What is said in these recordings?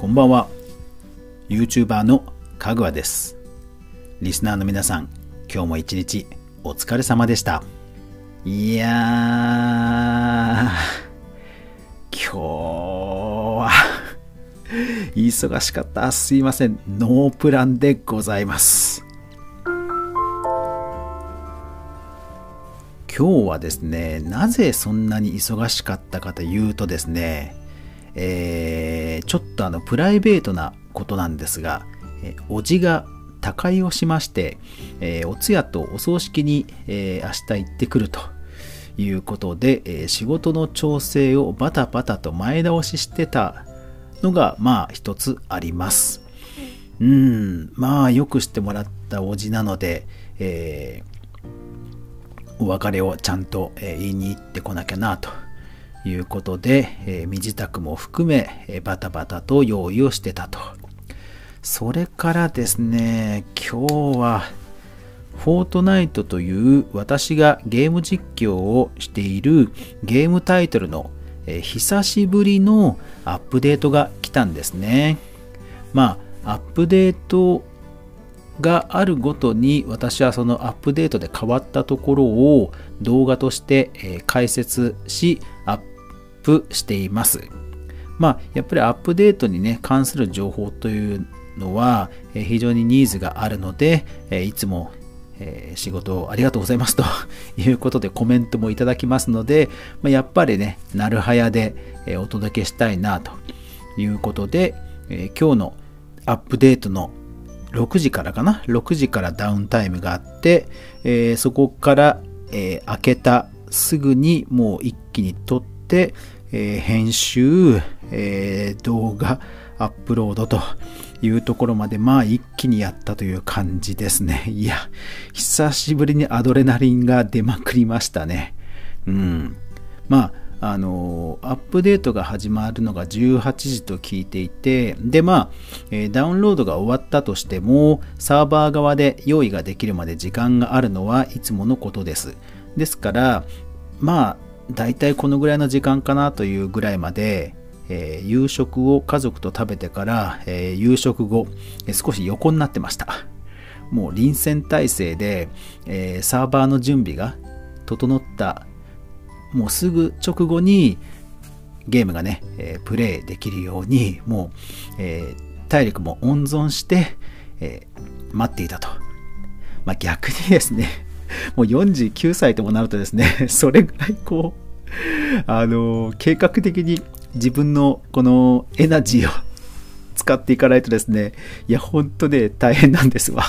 こんばんは。YouTuber のかぐわです。リスナーの皆さん今日も一日お疲れ様でした。いやー今日は忙しかった。すいません。ノープランでございます。今日はですねなぜそんなに忙しかったかというとですねえー、ちょっとあのプライベートなことなんですが、えおじが他界をしまして、えー、お通夜とお葬式に、えー、明日行ってくるということで、えー、仕事の調整をバタバタと前倒ししてたのがまあ一つあります。うん、まあよくしてもらったおじなので、えお別れをちゃんと、え言いに行ってこなきゃなとということで、え身支度も含め、えバタバタと用意をしてたと。それからですね、今日は、フォートナイトという私がゲーム実況をしているゲームタイトルの、え久しぶりのアップデートが来たんですね。まあ、アップデートがあるごとに私はそのアップデートで変わったところを動画として解説しアップしています。まあやっぱりアップデートにね関する情報というのは非常にニーズがあるのでいつも仕事をありがとうございます ということでコメントもいただきますのでやっぱりねなるはやでお届けしたいなということで今日のアップデートの6時からかな？6時からダウンタイムがあって、そこから、えー、開けたすぐにもう一気に撮って、えー、編集、え動画アップロードというところまでまあ一気にやったという感じですね。いや久しぶりにアドレナリンが出まくりましたね。うん。まああのアップデートが始まるのが18時と聞いていてでまあ、えダウンロードが終わったとしてもサーバー側で用意ができるまで時間があるのはいつものことです。ですからまあ大体このぐらいの時間かなというぐらいまでえー、夕食を家族と食べてから、えー、夕食後、え、少し横になってましたもう臨戦態勢で、えサーバーの準備が整ったもうすぐ直後にゲームがね、え、プレイできるようにもう、え、体力も温存して、え、待っていたと。まあ、逆にですね、もう49歳ともなるとですね、それぐらいこう、あの計画的に自分のこのエナジーを使っていかないとですね、いや、本当ね、大変なんですわ。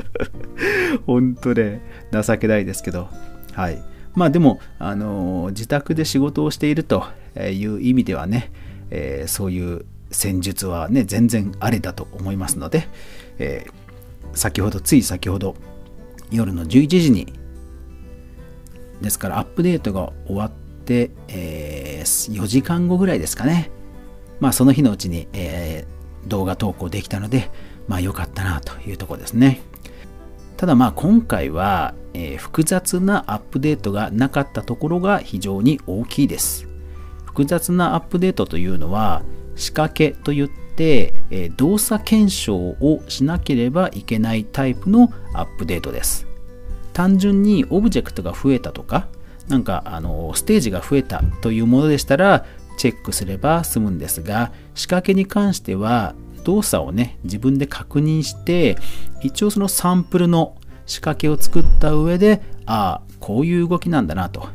本当ね、情けないですけど、はい。まあでも、あの自宅で仕事をしているという意味ではね、えー、そういう戦術はね、全然ありだと思いますので、えー、先ほど、つい先ほど、夜の11時に、ですからアップデートが終わって、えー、4時間後ぐらいですかね。まあその日のうちに、えー、動画投稿できたので、まあ良かったなというとこですね。ただまあ今回は、えー、複雑なアップデートがなかったところが非常に大きいです。複雑なアップデートというのは仕掛けといって、えー、動作検証をしなければいけないタイプのアップデートです。単純にオブジェクトが増えたとか、なんかあのステージが増えたというものでしたらチェックすれば済むんですが仕掛けに関しては動作をね自分で確認して一応そのサンプルの仕掛けを作った上でああこういう動きなんだなと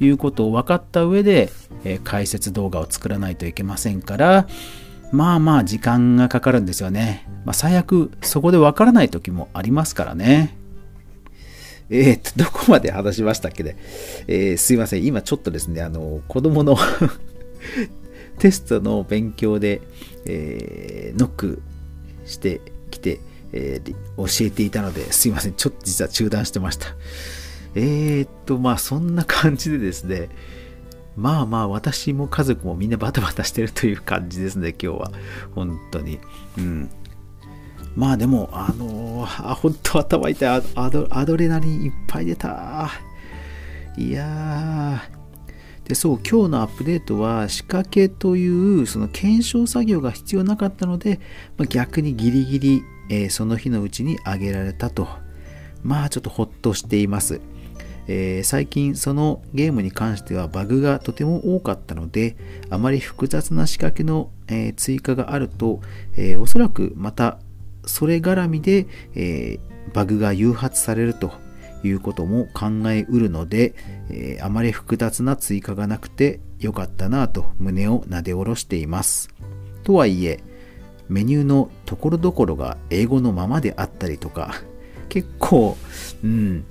いうことを分かった上で、えー、解説動画を作らないといけませんからまあまあ時間がかかるんですよね、まあ、最悪そこで分からない時もありますからねえー、っと、どこまで話しましたっけね。えー、すいません。今ちょっとですね、あの、子供の テストの勉強で、えー、ノックしてきて、えー、教えていたので、すいません。ちょっと実は中断してました。えー、っと、まあそんな感じでですね、まあまあ私も家族もみんなバタバタしてるという感じですね、今日は。本当に。うん。まあでも、あのー、あ、本当頭痛いアド。アドレナリンいっぱい出た。いやー。でそう今日のアップデートは仕掛けというその検証作業が必要なかったので、まあ、逆にギリギリ、えー、その日のうちに上げられたとまあちょっとほっとしています、えー、最近そのゲームに関してはバグがとても多かったのであまり複雑な仕掛けの、えー、追加があると、えおそらくまたそれ絡みで、えバグが誘発されるということも考えうるので、え、あまり複雑な追加がなくてよかったなと胸をなで下ろしています。とはいえ、メニューのところどころが英語のままであったりとか、結構、うん、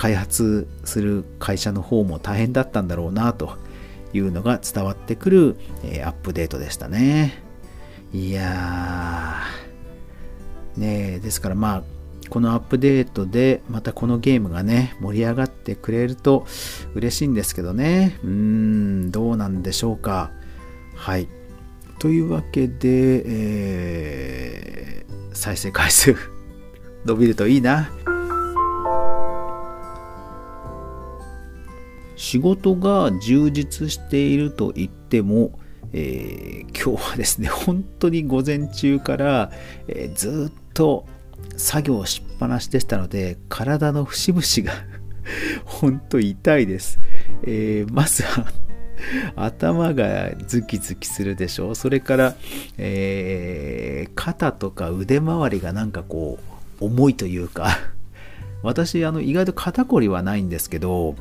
開発する会社の方も大変だったんだろうなというのが伝わってくる、えー、アップデートでしたね。いやー、ねですからまあ、このアップデートでまたこのゲームがね、盛り上がってくれると嬉しいんですけどね。うーん、どうなんでしょうか。はい。というわけで、えー、再生回数 伸びるといいな。仕事が充実していると言っても、えー、今日はですね、本当に午前中から、えー、ずっと作業しっぱなしでしたので、体の節々が 本当痛いです。えー、まずは頭がズキズキするでしょう。それから、えー、肩とか腕周りがなんかこう、重いというか私、あの、意外と肩こりはないんですけど、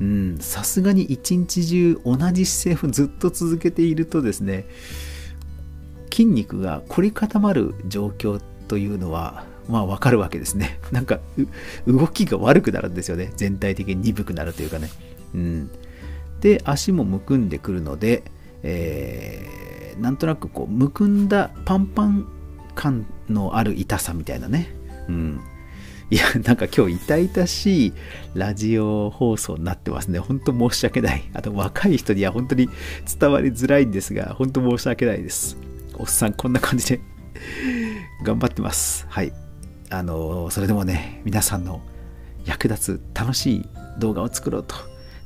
うん、さすがに一日中同じ姿勢をずっと続けているとですね、筋肉が凝り固まる状況というのはまあわかるわけですね。なんか動きが悪くなるんですよね。全体的に鈍くなるというかね。うん。で、足もむくんでくるので、えー、なんとなくこう、むくんだパンパン感のある痛さみたいなね。うん。いや、なんか今日痛々しいラジオ放送になってますね。本当申し訳ない。あと若い人には本当に伝わりづらいんですが、本当申し訳ないです。おっさんこんな感じで 頑張ってます。はい。あのそれでもね皆さんの役立つ楽しい動画を作ろうと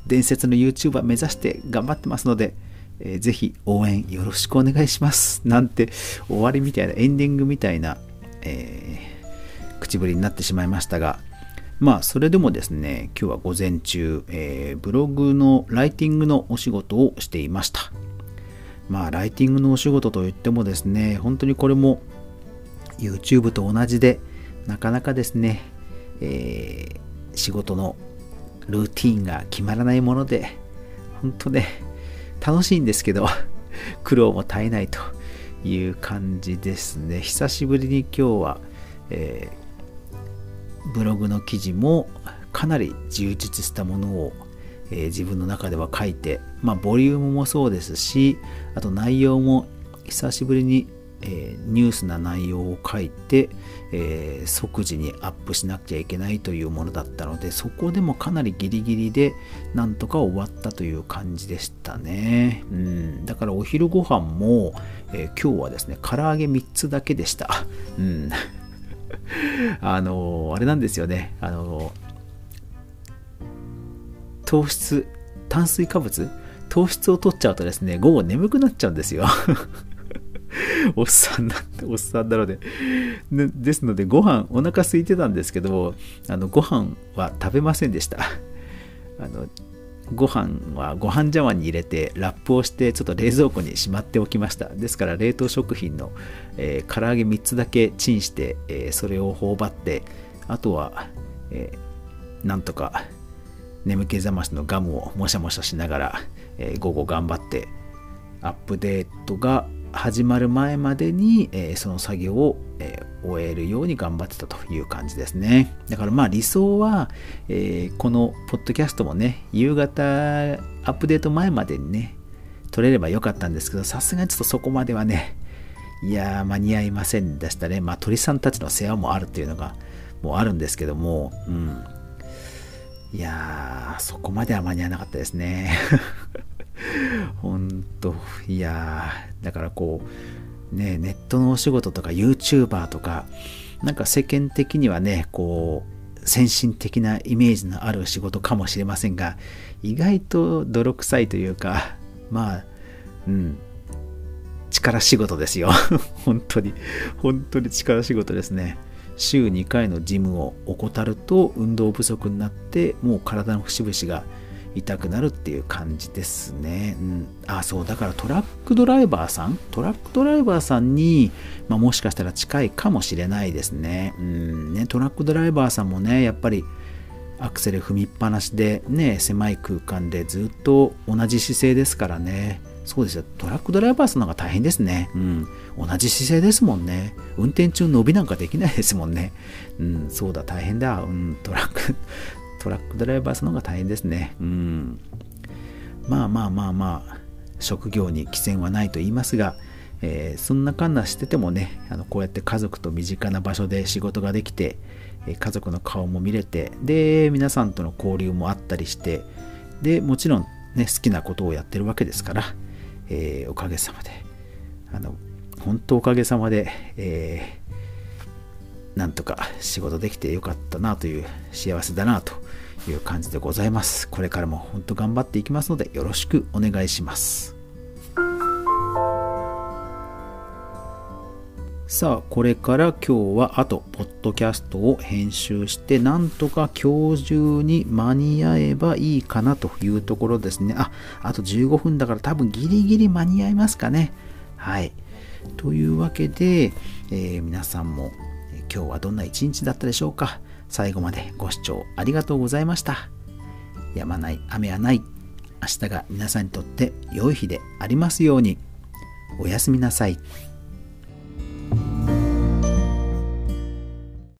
伝説の YouTuber 目指して頑張ってますので、えー、ぜひ応援よろしくお願いしますなんて終わりみたいなエンディングみたいな、えー、口ぶりになってしまいましたがまあそれでもですね今日は午前中、えー、ブログのライティングのお仕事をしていましたまあライティングのお仕事といってもですね本当にこれも YouTube と同じでなかなかですね、えー、仕事のルーティンが決まらないもので、本当ね、楽しいんですけど、苦労も絶えないという感じですね。久しぶりに今日は、えー、ブログの記事もかなり充実したものを、えー、自分の中では書いて、まあ、ボリュームもそうですし、あと内容も久しぶりにえー、ニュースな内容を書いて、えー、即時にアップしなくちゃいけないというものだったのでそこでもかなりギリギリでなんとか終わったという感じでしたね、うん、だからお昼ご飯も、え、今日はですね唐揚げ3つだけでした、うん、あのあれなんですよねあの糖質炭水化物？糖質を取っちゃうとですね午後眠くなっちゃうんですよ おっさんなんおっさんなので。ですので、ご飯、お腹空いてたんですけど、あの、ご飯は食べませんでした。あの、ご飯はご飯茶碗に入れてラップをしてちょっと冷蔵庫にしまっておきました。ですから冷凍食品の、えー、唐揚げ3つだけチンして、えー、それを頬張ってあとは、えー、なんとか眠気覚ましのガムをもしゃもしゃしながら、え午後頑張ってアップデートが始まる前までに、えー、その作業を、えー、終えるように頑張ってたという感じですね。だからまあ理想は、えー、このポッドキャストもね、夕方アップデート前までにね、撮れればよかったんですけど、さすがにちょっとそこまではね、いやー、間に合いませんでしたね。まあ鳥さんたちの世話もあるっていうのが、もうあるんですけども、うん。いやー、そこまでは間に合わなかったですね。ほんと、いやだからこう、ね、ネットのお仕事とか YouTuber とか、なんか世間的にはね、こう、先進的なイメージのある仕事かもしれませんが意外と泥臭いというかまあうん力仕事ですよ。本当に本当に力仕事ですね。週2回のジムを怠ると運動不足になってもう体の節々が痛くなるっていう感じですね。うん、あ、そう、だからトラックドライバーさん？トラックドライバーさんに、まあ、もしかしたら近いかもしれないですね。うんね、トラックドライバーさんもね、やっぱりアクセル踏みっぱなしでね、狭い空間でずっと同じ姿勢ですからね。そうですよ。トラックドライバーさんの方が大変ですね。うん。同じ姿勢ですもんね。運転中伸びなんかできないですもんね。うん、そうだ、大変だ。うん、トラック、トラックドライバーさんの方が大変ですね。うん。まあまあまあまあ、職業に規制はないと言いますが、えー、そんなかんなしててもね、あのこうやって家族と身近な場所で仕事ができて、え家族の顔も見れて、で、皆さんとの交流もあったりして、で、もちろんね、好きなことをやってるわけですから、えー、おかげさまで、あの、本当おかげさまで、えー、なんとか仕事できてよかったなという幸せだなという感じでございます。これからも本当頑張っていきますのでよろしくお願いします。さあ、これから今日はあと、ポッドキャストを編集して、なんとか今日中に間に合えばいいかなというところですね。あ、あと15分だから多分ギリギリ間に合いますかね。はい。というわけで、えー、皆さんも今日はどんな一日だったでしょうか。最後までご視聴ありがとうございました。やまない雨はない。明日が皆さんにとって良い日でありますように。おやすみなさい。